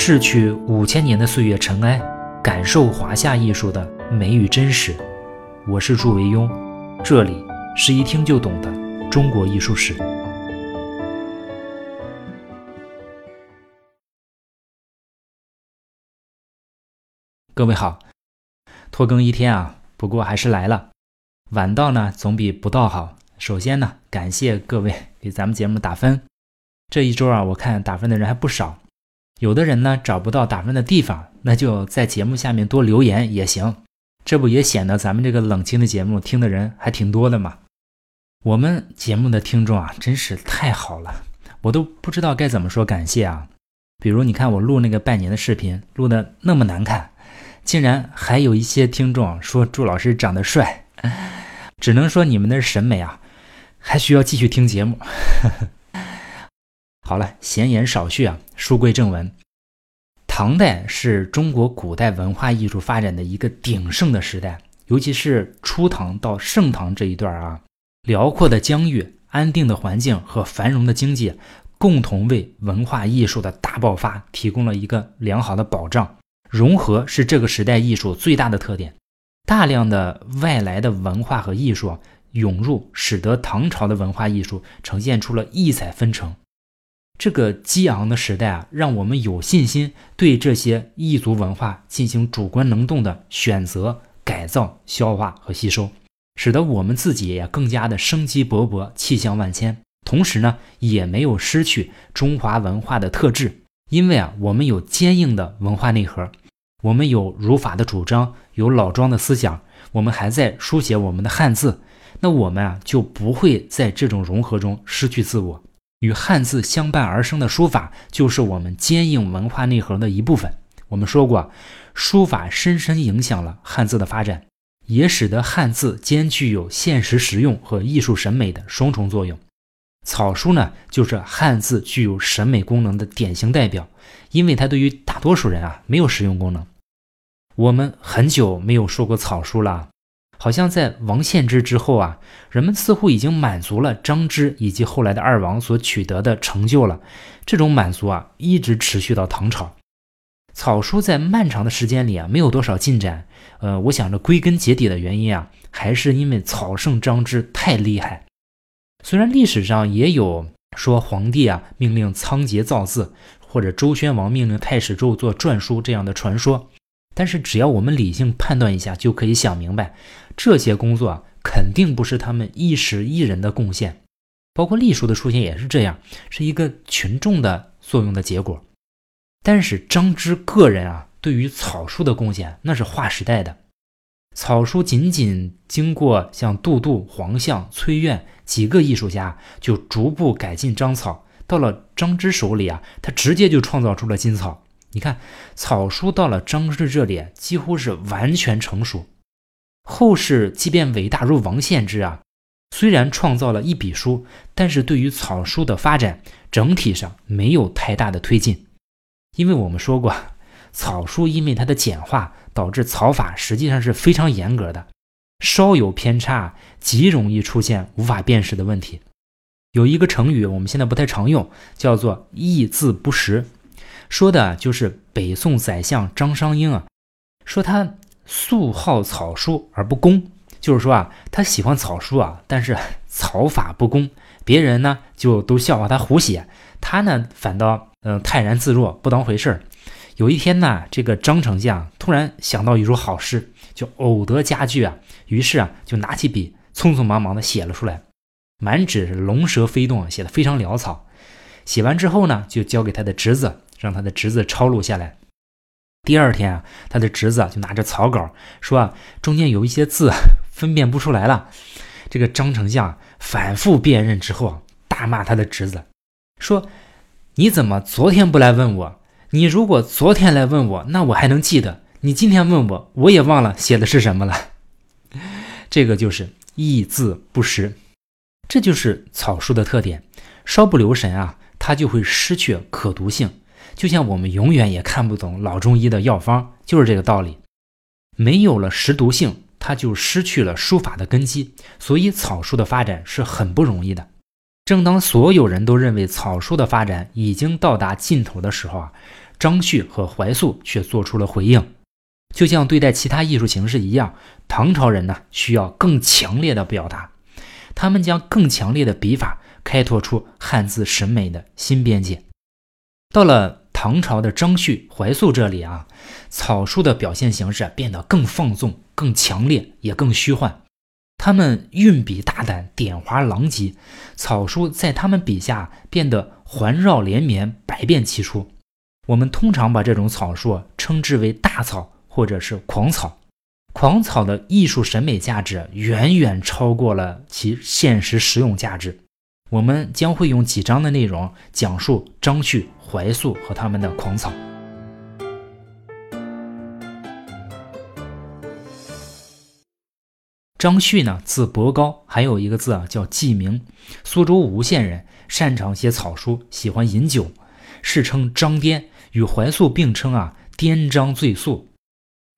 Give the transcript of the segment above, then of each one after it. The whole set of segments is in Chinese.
逝去五千年的岁月尘埃，感受华夏艺术的美与真实。我是祝维庸，这里是一听就懂的中国艺术史。各位好，拖更一天啊，不过还是来了。晚到呢，总比不到好。首先呢，感谢各位给咱们节目打分。这一周啊，我看打分的人还不少。有的人呢找不到打分的地方，那就在节目下面多留言也行。这不也显得咱们这个冷清的节目听的人还挺多的吗？我们节目的听众啊，真是太好了，我都不知道该怎么说感谢啊。比如你看我录那个拜年的视频，录的那么难看，竟然还有一些听众说祝老师长得帅，只能说你们的审美啊，还需要继续听节目。好了，闲言少叙啊，书归正文。唐代是中国古代文化艺术发展的一个鼎盛的时代，尤其是初唐到盛唐这一段啊，辽阔的疆域、安定的环境和繁荣的经济，共同为文化艺术的大爆发提供了一个良好的保障。融合是这个时代艺术最大的特点，大量的外来的文化和艺术涌入，使得唐朝的文化艺术呈现出了异彩纷呈。这个激昂的时代啊，让我们有信心对这些异族文化进行主观能动的选择、改造、消化和吸收，使得我们自己也更加的生机勃勃、气象万千。同时呢，也没有失去中华文化的特质，因为啊，我们有坚硬的文化内核，我们有儒法的主张，有老庄的思想，我们还在书写我们的汉字，那我们啊，就不会在这种融合中失去自我。与汉字相伴而生的书法，就是我们坚硬文化内核的一部分。我们说过，书法深深影响了汉字的发展，也使得汉字兼具有现实实用和艺术审美的双重作用。草书呢，就是汉字具有审美功能的典型代表，因为它对于大多数人啊没有实用功能。我们很久没有说过草书了。好像在王献之之后啊，人们似乎已经满足了张芝以及后来的二王所取得的成就了。这种满足啊，一直持续到唐朝。草书在漫长的时间里啊，没有多少进展。呃，我想着归根结底的原因啊，还是因为草圣张芝太厉害。虽然历史上也有说皇帝啊命令仓颉造字，或者周宣王命令太史胄做篆书这样的传说。但是只要我们理性判断一下，就可以想明白，这些工作啊，肯定不是他们一时一人的贡献，包括隶书的出现也是这样，是一个群众的作用的结果。但是张芝个人啊，对于草书的贡献那是划时代的。草书仅仅经过像杜度、黄象、崔苑几个艺术家，就逐步改进章草，到了张芝手里啊，他直接就创造出了金草。你看，草书到了张芝这里，几乎是完全成熟。后世即便伟大如王献之啊，虽然创造了一笔书，但是对于草书的发展整体上没有太大的推进。因为我们说过，草书因为它的简化，导致草法实际上是非常严格的，稍有偏差，极容易出现无法辨识的问题。有一个成语，我们现在不太常用，叫做“意字不识”。说的就是北宋宰相张商英啊，说他素好草书而不工，就是说啊，他喜欢草书啊，但是草法不工，别人呢就都笑话他胡写，他呢反倒嗯泰然自若，不当回事儿。有一天呢，这个张丞相突然想到一首好诗，就偶得佳句啊，于是啊就拿起笔，匆匆忙忙的写了出来，满纸龙蛇飞动，写的非常潦草。写完之后呢，就交给他的侄子。让他的侄子抄录下来。第二天啊，他的侄子就拿着草稿说啊，中间有一些字分辨不出来了。这个张丞相反复辨认之后啊，大骂他的侄子，说：“你怎么昨天不来问我？你如果昨天来问我，那我还能记得。你今天问我，我也忘了写的是什么了。”这个就是一字不识，这就是草书的特点。稍不留神啊，它就会失去可读性。就像我们永远也看不懂老中医的药方，就是这个道理。没有了识毒性，它就失去了书法的根基。所以草书的发展是很不容易的。正当所有人都认为草书的发展已经到达尽头的时候啊，张旭和怀素却做出了回应。就像对待其他艺术形式一样，唐朝人呢需要更强烈的表达，他们将更强烈的笔法开拓出汉字审美的新边界。到了唐朝的张旭、怀素这里啊，草书的表现形式变得更放纵、更强烈，也更虚幻。他们运笔大胆，点划狼藉，草书在他们笔下变得环绕连绵，百变齐出。我们通常把这种草书称之为大草。或者是狂草，狂草的艺术审美价值远远超过了其现实实用价值。我们将会用几章的内容讲述张旭、怀素和他们的狂草。张旭呢，字伯高，还有一个字啊叫季明，苏州吴县人，擅长写草书，喜欢饮酒，世称张颠，与怀素并称啊颠张醉素。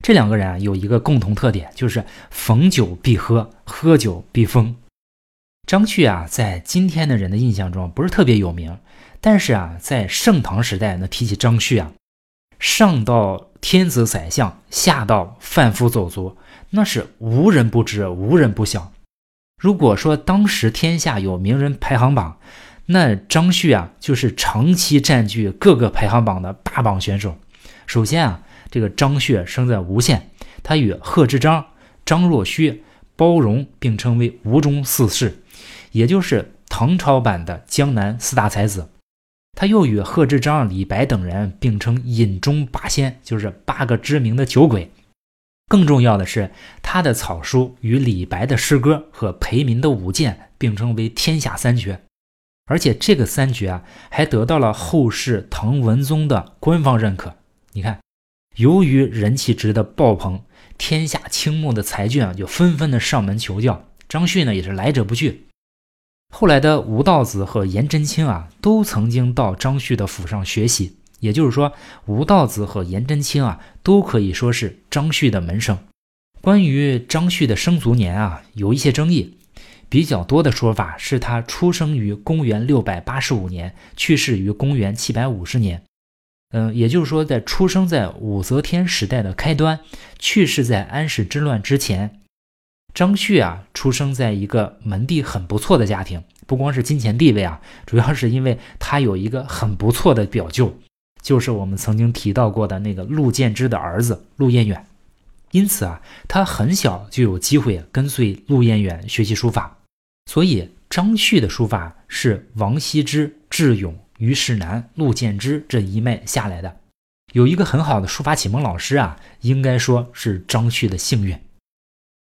这两个人啊，有一个共同特点，就是逢酒必喝，喝酒必疯。张旭啊，在今天的人的印象中不是特别有名，但是啊，在盛唐时代，那提起张旭啊，上到天子宰相，下到贩夫走卒，那是无人不知，无人不晓。如果说当时天下有名人排行榜，那张旭啊，就是长期占据各个排行榜的霸榜选手。首先啊。这个张旭生在吴县，他与贺知章、张若虚、包容并称为吴中四士，也就是唐朝版的江南四大才子。他又与贺知章、李白等人并称饮中八仙，就是八个知名的酒鬼。更重要的是，他的草书与李白的诗歌和裴民的舞剑并称为天下三绝，而且这个三绝啊，还得到了后世唐文宗的官方认可。你看。由于人气值的爆棚，天下倾慕的才俊啊，就纷纷的上门求教。张旭呢，也是来者不拒。后来的吴道子和颜真卿啊，都曾经到张旭的府上学习。也就是说，吴道子和颜真卿啊，都可以说是张旭的门生。关于张旭的生卒年啊，有一些争议。比较多的说法是他出生于公元六百八十五年，去世于公元七百五十年。嗯，也就是说，在出生在武则天时代的开端，去世在安史之乱之前。张旭啊，出生在一个门第很不错的家庭，不光是金钱地位啊，主要是因为他有一个很不错的表舅，就是我们曾经提到过的那个陆建之的儿子陆彦远。因此啊，他很小就有机会跟随陆彦远学习书法，所以张旭的书法是王羲之、智勇。虞世南、陆建之这一脉下来的，有一个很好的书法启蒙老师啊，应该说是张旭的幸运。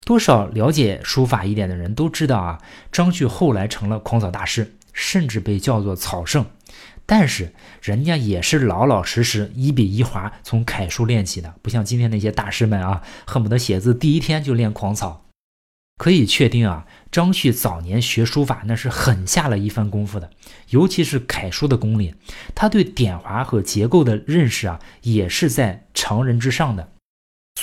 多少了解书法一点的人都知道啊，张旭后来成了狂草大师，甚至被叫做草圣。但是人家也是老老实实一笔一划从楷书练起的，不像今天那些大师们啊，恨不得写字第一天就练狂草。可以确定啊，张旭早年学书法那是很下了一番功夫的，尤其是楷书的功力，他对点划和结构的认识啊，也是在常人之上的。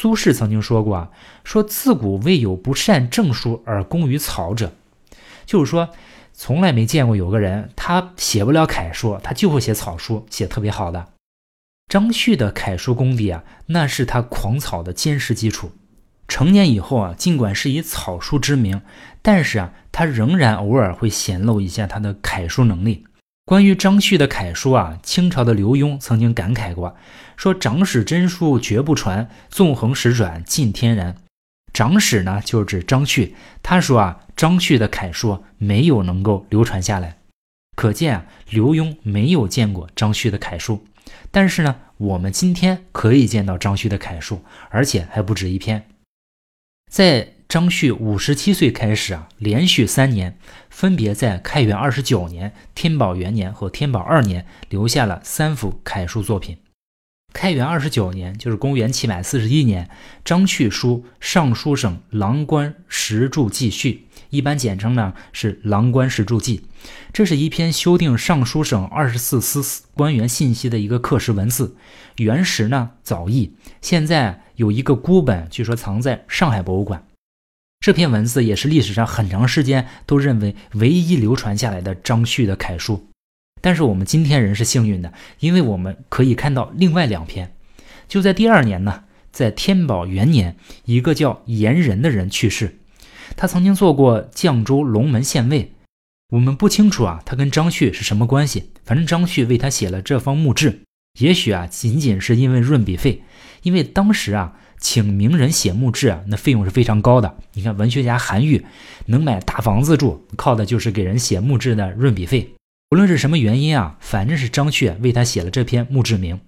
苏轼曾经说过啊，说自古未有不善正书而工于草者，就是说从来没见过有个人他写不了楷书，他就会写草书，写特别好的。张旭的楷书功底啊，那是他狂草的坚实基础。成年以后啊，尽管是以草书知名，但是啊，他仍然偶尔会显露一下他的楷书能力。关于张旭的楷书啊，清朝的刘墉曾经感慨过，说：“长史真书绝不传，纵横史转尽天然。”长史呢，就是指张旭。他说啊，张旭的楷书没有能够流传下来，可见啊，刘墉没有见过张旭的楷书。但是呢，我们今天可以见到张旭的楷书，而且还不止一篇。在张旭五十七岁开始啊，连续三年，分别在开元二十九年、天宝元年和天宝二年留下了三幅楷书作品。开元二十九年，就是公元七百四十一年，张旭书《尚书省郎官石柱记序》，一般简称呢是《郎官石柱记》。这是一篇修订尚书省二十四司官员信息的一个刻石文字，原石呢早佚，现在。有一个孤本，据说藏在上海博物馆。这篇文字也是历史上很长时间都认为唯一流传下来的张旭的楷书。但是我们今天人是幸运的，因为我们可以看到另外两篇。就在第二年呢，在天宝元年，一个叫严仁的人去世，他曾经做过绛州龙门县尉。我们不清楚啊，他跟张旭是什么关系？反正张旭为他写了这方墓志，也许啊，仅仅是因为润笔费，因为当时啊，请名人写墓志啊，那费用是非常高的。你看文学家韩愈能买大房子住，靠的就是给人写墓志的润笔费。无论是什么原因啊，反正是张旭为他写了这篇墓志铭。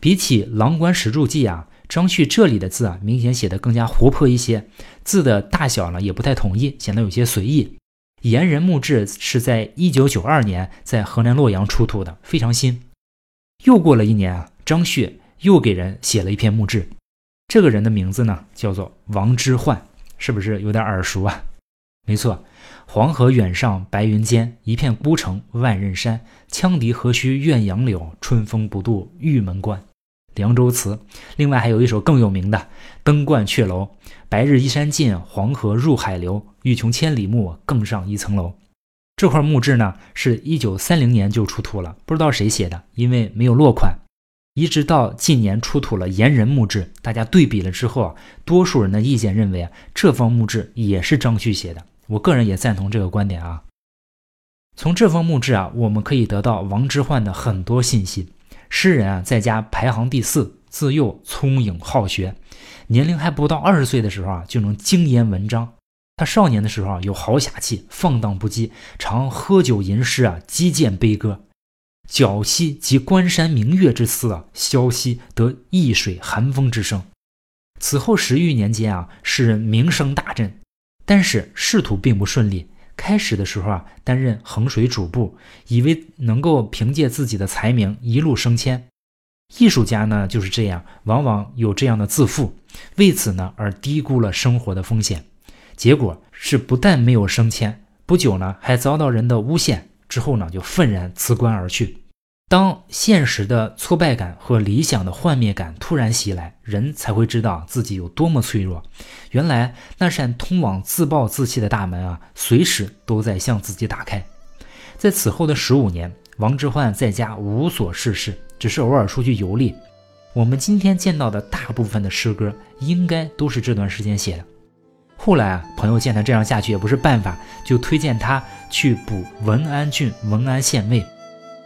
比起《郎官石柱记》啊，张旭这里的字啊，明显写的更加活泼一些，字的大小呢也不太统一，显得有些随意。颜人墓志是在一九九二年在河南洛阳出土的，非常新。又过了一年啊，张旭又给人写了一篇墓志，这个人的名字呢叫做王之涣，是不是有点耳熟啊？没错，黄河远上白云间，一片孤城万仞山。羌笛何须怨杨柳，春风不度玉门关。凉州词，另外还有一首更有名的《登鹳雀楼》：“白日依山尽，黄河入海流。欲穷千里目，更上一层楼。”这块墓志呢，是一九三零年就出土了，不知道谁写的，因为没有落款。一直到近年出土了颜人墓志，大家对比了之后啊，多数人的意见认为啊，这方墓志也是张旭写的。我个人也赞同这个观点啊。从这封墓志啊，我们可以得到王之涣的很多信息。诗人啊，在家排行第四，自幼聪颖好学，年龄还不到二十岁的时候啊，就能精研文章。他少年的时候啊，有豪侠气，放荡不羁，常喝酒吟诗啊，击剑悲歌。皎兮即关山明月之思啊，萧兮得易水寒风之声。此后十余年间啊，诗人名声大振，但是仕途并不顺利。开始的时候啊，担任衡水主簿，以为能够凭借自己的才名一路升迁。艺术家呢就是这样，往往有这样的自负，为此呢而低估了生活的风险。结果是不但没有升迁，不久呢还遭到人的诬陷，之后呢就愤然辞官而去。当现实的挫败感和理想的幻灭感突然袭来，人才会知道自己有多么脆弱。原来那扇通往自暴自弃的大门啊，随时都在向自己打开。在此后的十五年，王之涣在家无所事事，只是偶尔出去游历。我们今天见到的大部分的诗歌，应该都是这段时间写的。后来啊，朋友见他这样下去也不是办法，就推荐他去补文安郡文安县尉。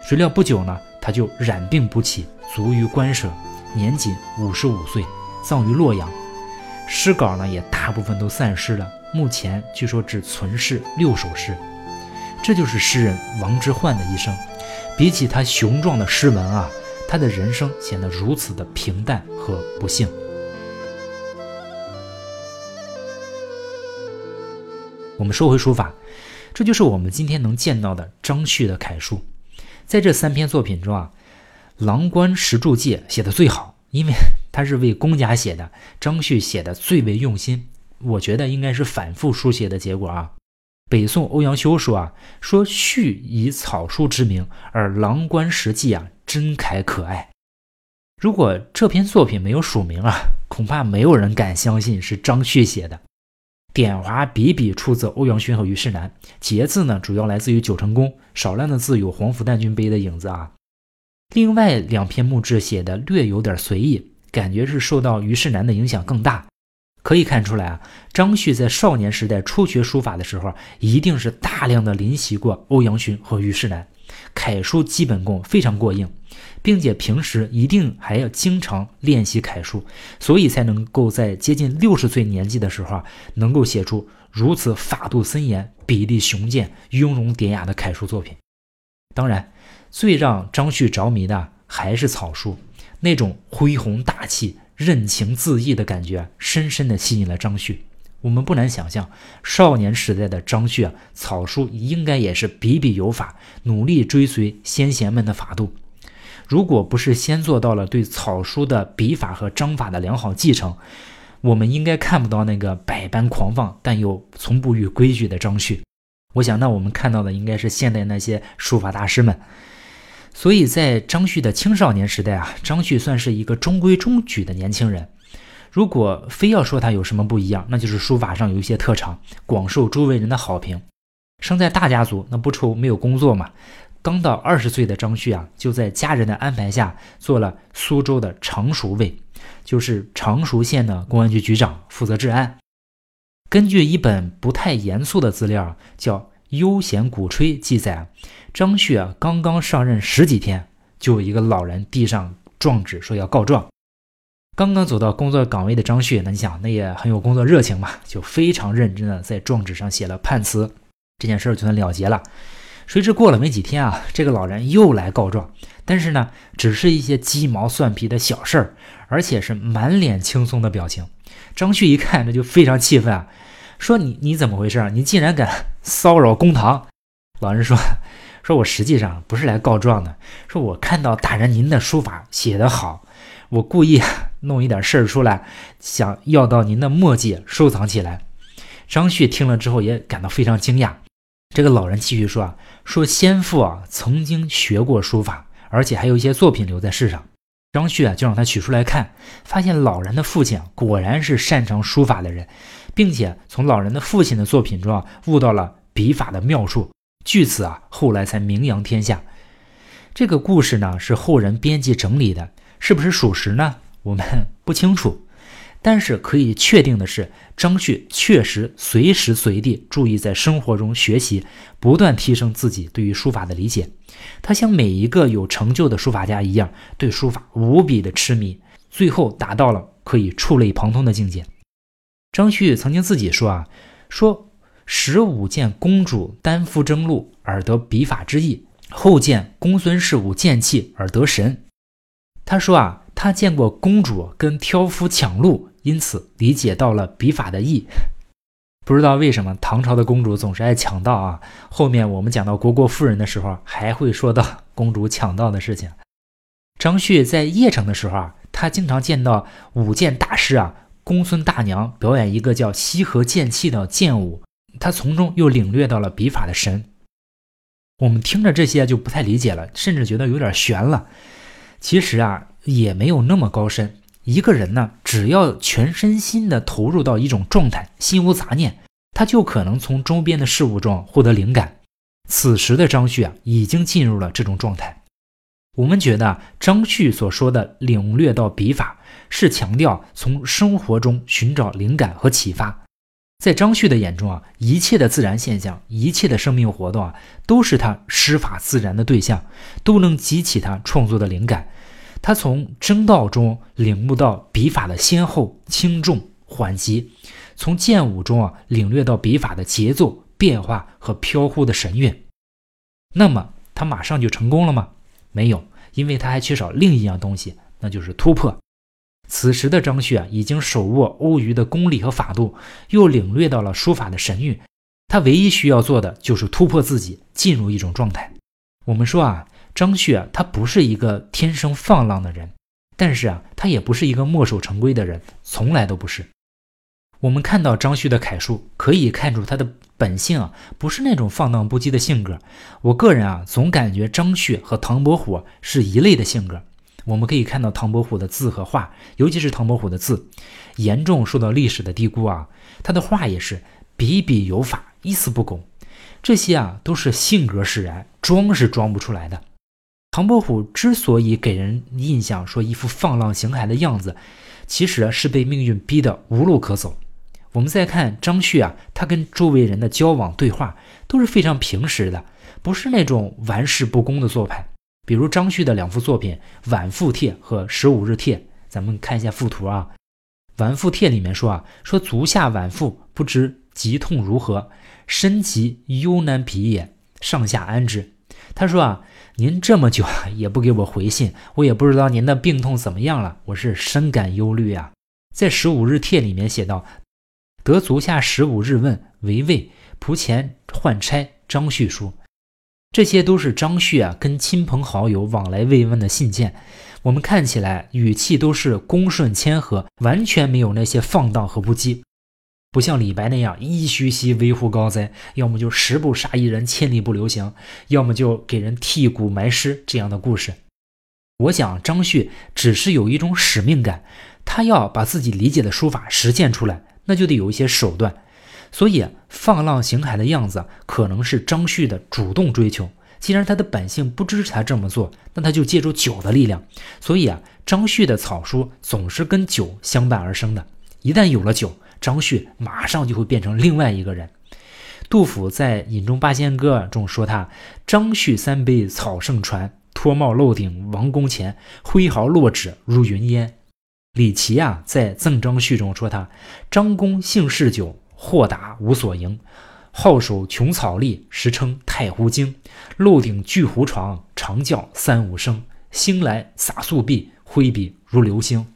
谁料不久呢，他就染病不起，卒于官舍，年仅五十五岁，葬于洛阳。诗稿呢也大部分都散失了，目前据说只存世六首诗。这就是诗人王之涣的一生。比起他雄壮的诗文啊，他的人生显得如此的平淡和不幸。我们说回书法，这就是我们今天能见到的张旭的楷书。在这三篇作品中啊，《郎官石柱记》写的最好，因为他是为公家写的。张旭写的最为用心，我觉得应该是反复书写的结果啊。北宋欧阳修说啊，说旭以草书之名，而《郎官石记》啊真楷可爱。如果这篇作品没有署名啊，恐怕没有人敢相信是张旭写的。点划笔笔出自欧阳询和虞世南，节字呢主要来自于九成宫，少量的字有皇甫旦君碑的影子啊。另外两篇墓志写的略有点随意，感觉是受到虞世南的影响更大。可以看出来啊，张旭在少年时代初学书法的时候，一定是大量的临习过欧阳询和虞世南，楷书基本功非常过硬。并且平时一定还要经常练习楷书，所以才能够在接近六十岁年纪的时候啊，能够写出如此法度森严、笔力雄健、雍容典雅的楷书作品。当然，最让张旭着迷的还是草书，那种恢宏大气、任情恣意的感觉，深深地吸引了张旭。我们不难想象，少年时代的张旭啊，草书应该也是笔笔有法，努力追随先贤们的法度。如果不是先做到了对草书的笔法和章法的良好继承，我们应该看不到那个百般狂放但又从不逾规矩的张旭。我想，那我们看到的应该是现代那些书法大师们。所以在张旭的青少年时代啊，张旭算是一个中规中矩的年轻人。如果非要说他有什么不一样，那就是书法上有一些特长，广受周围人的好评。生在大家族，那不愁没有工作嘛。刚到二十岁的张旭啊，就在家人的安排下做了苏州的常熟卫，就是常熟县的公安局局长，负责治安。根据一本不太严肃的资料，叫《悠闲鼓吹》记载，张旭啊刚刚上任十几天，就有一个老人递上状纸说要告状。刚刚走到工作岗位的张旭，那你想，那也很有工作热情嘛，就非常认真的在状纸上写了判词，这件事就算了结了。谁知过了没几天啊，这个老人又来告状，但是呢，只是一些鸡毛蒜皮的小事儿，而且是满脸轻松的表情。张旭一看，这就非常气愤啊，说你你怎么回事？你竟然敢骚扰公堂！老人说，说我实际上不是来告状的，说我看到大人您的书法写得好。我故意 弄一点事儿出来，想要到您的墨迹收藏起来。张旭听了之后也感到非常惊讶。这个老人继续说啊，说先父啊曾经学过书法，而且还有一些作品留在世上。张旭啊就让他取出来看，发现老人的父亲果然是擅长书法的人，并且从老人的父亲的作品中啊悟到了笔法的妙处，据此啊后来才名扬天下。这个故事呢是后人编辑整理的。是不是属实呢？我们 不清楚，但是可以确定的是，张旭确实随时随地注意在生活中学习，不断提升自己对于书法的理解。他像每一个有成就的书法家一样，对书法无比的痴迷，最后达到了可以触类旁通的境界。张旭曾经自己说啊，说十五见公主丹夫征路而得笔法之意，后见公孙氏舞剑气而得神。他说啊，他见过公主跟挑夫抢路，因此理解到了笔法的意。不知道为什么唐朝的公主总是爱抢道啊。后面我们讲到虢国夫人的时候，还会说到公主抢道的事情。张旭在邺城的时候啊，他经常见到舞剑大师啊公孙大娘表演一个叫西河剑气的剑舞，他从中又领略到了笔法的神。我们听着这些就不太理解了，甚至觉得有点悬了。其实啊，也没有那么高深。一个人呢，只要全身心的投入到一种状态，心无杂念，他就可能从周边的事物中获得灵感。此时的张旭啊，已经进入了这种状态。我们觉得张旭所说的领略到笔法，是强调从生活中寻找灵感和启发。在张旭的眼中啊，一切的自然现象，一切的生命活动啊，都是他施法自然的对象，都能激起他创作的灵感。他从征道中领悟到笔法的先后、轻重、缓急；从剑舞中啊领略到笔法的节奏、变化和飘忽的神韵。那么他马上就成功了吗？没有，因为他还缺少另一样东西，那就是突破。此时的张旭啊，已经手握欧瑜的功力和法度，又领略到了书法的神韵。他唯一需要做的就是突破自己，进入一种状态。我们说啊。张旭啊，他不是一个天生放浪的人，但是啊，他也不是一个墨守成规的人，从来都不是。我们看到张旭的楷书，可以看出他的本性啊，不是那种放荡不羁的性格。我个人啊，总感觉张旭和唐伯虎是一类的性格。我们可以看到唐伯虎的字和画，尤其是唐伯虎的字，严重受到历史的低估啊。他的画也是笔笔有法，一丝不苟，这些啊，都是性格使然，装是装不出来的。唐伯虎之所以给人印象说一副放浪形骸的样子，其实是被命运逼得无路可走。我们再看张旭啊，他跟周围人的交往对话都是非常平实的，不是那种玩世不恭的做派。比如张旭的两幅作品《晚复帖》和《十五日帖》，咱们看一下附图啊。《晚复帖》里面说啊，说足下晚复，不知疾痛如何，身疾忧难疲也，上下安之。他说啊。您这么久也不给我回信，我也不知道您的病痛怎么样了，我是深感忧虑啊。在十五日帖里面写道：“得足下十五日问为魏仆前换差张旭书。”这些都是张旭啊跟亲朋好友往来慰问的信件，我们看起来语气都是恭顺谦和，完全没有那些放荡和不羁。不像李白那样一虚兮危乎高哉，要么就十步杀一人，千里不留行，要么就给人剔骨埋尸这样的故事。我想张旭只是有一种使命感，他要把自己理解的书法实践出来，那就得有一些手段。所以放浪形骸的样子可能是张旭的主动追求，既然他的本性不支持他这么做，那他就借助酒的力量。所以啊，张旭的草书总是跟酒相伴而生的。一旦有了酒，张旭马上就会变成另外一个人。杜甫在《饮中八仙歌》中说他：“张旭三杯草圣传，脱帽露顶王宫前，挥毫落纸如云烟。”李琦啊，在《赠张旭》中说他：“张公性嗜酒，豁达无所营。”好手穷草隶，时称太湖经。漏顶巨湖床，长叫三五声。兴来洒素壁，挥笔如流星。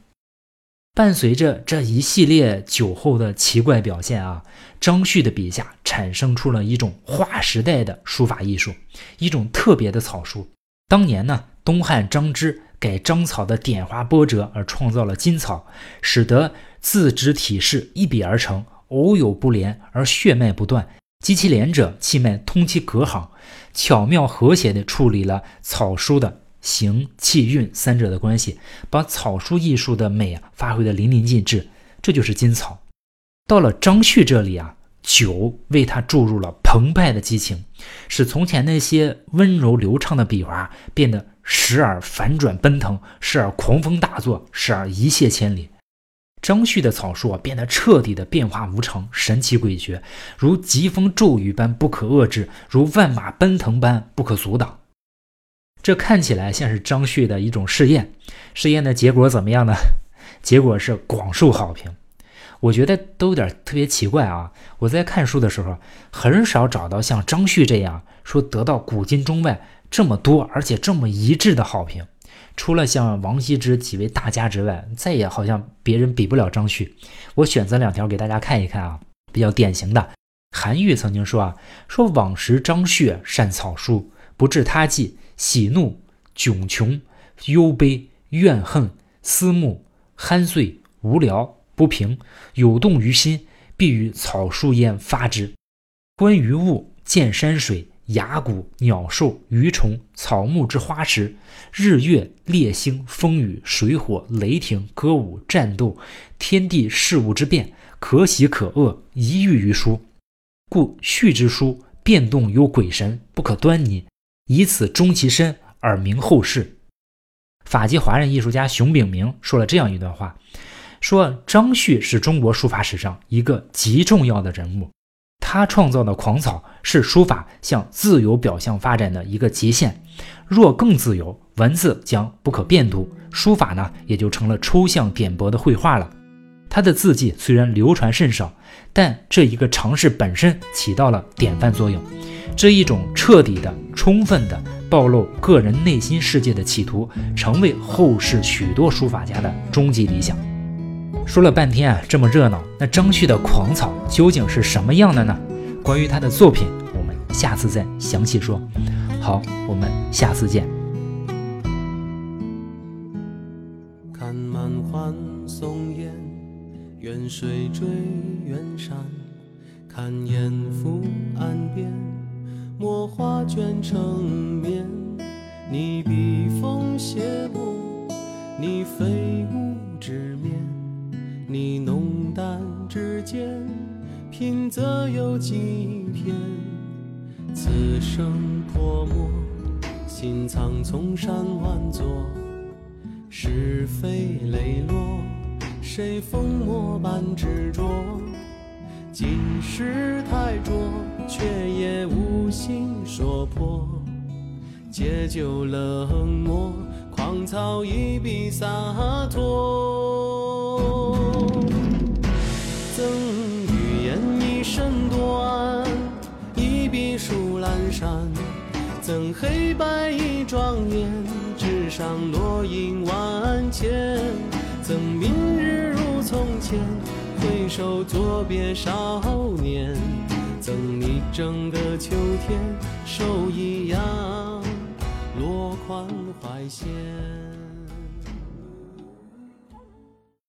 伴随着这一系列酒后的奇怪表现啊，张旭的笔下产生出了一种划时代的书法艺术，一种特别的草书。当年呢，东汉张芝改章草的点花波折而创造了金草，使得字之体式一笔而成，偶有不连而血脉不断。及其连者，气脉通其隔行，巧妙和谐地处理了草书的形、气、韵三者的关系，把草书艺术的美啊发挥得淋漓尽致。这就是金草。到了张旭这里啊，酒为他注入了澎湃的激情，使从前那些温柔流畅的笔画变得时而反转奔腾，时而狂风大作，时而一泻千里。张旭的草书啊，变得彻底的变化无常，神奇诡谲，如疾风骤雨般不可遏制，如万马奔腾般不可阻挡。这看起来像是张旭的一种试验，试验的结果怎么样呢？结果是广受好评。我觉得都有点特别奇怪啊！我在看书的时候，很少找到像张旭这样说得到古今中外这么多而且这么一致的好评。除了像王羲之几位大家之外，再也好像别人比不了张旭。我选择两条给大家看一看啊，比较典型的。韩愈曾经说啊，说往时张旭善草书，不治他计，喜怒窘穷，忧悲怨恨，思慕酣醉，无聊不平，有动于心，必与草书焉发之。观于物，见山水。崖谷、鸟兽、鱼虫、草木之花石，日月列星、风雨、水火、雷霆、歌舞、战斗，天地事物之变，可喜可恶，一遇于书。故序之书，变动有鬼神，不可端倪。以此终其身，而明后世。法籍华人艺术家熊秉明说了这样一段话：说张旭是中国书法史上一个极重要的人物。他创造的狂草是书法向自由表象发展的一个极限。若更自由，文字将不可辨读，书法呢也就成了抽象点拨的绘画了。他的字迹虽然流传甚少，但这一个尝试本身起到了典范作用。这一种彻底的、充分的暴露个人内心世界的企图，成为后世许多书法家的终极理想。说了半天啊，这么热闹，那张旭的狂草究竟是什么样的呢？关于他的作品，我们下次再详细说。好，我们下次见。看满欢松烟，远水追远山，看烟浮岸边，墨画卷成绵。你笔锋斜过，你飞舞纸面。你浓淡之间，品则有几篇？此生泼墨，心藏丛山万座。是非磊落，谁风墨般执着？今世太浊，却也无心说破。借酒冷漠，狂草一笔洒脱。赠语言一身短，一笔书阑珊；赠黑白一庄严，纸上落英万千。赠明日如从前，回首作别少年。赠你整个秋天，手一扬，落款怀县。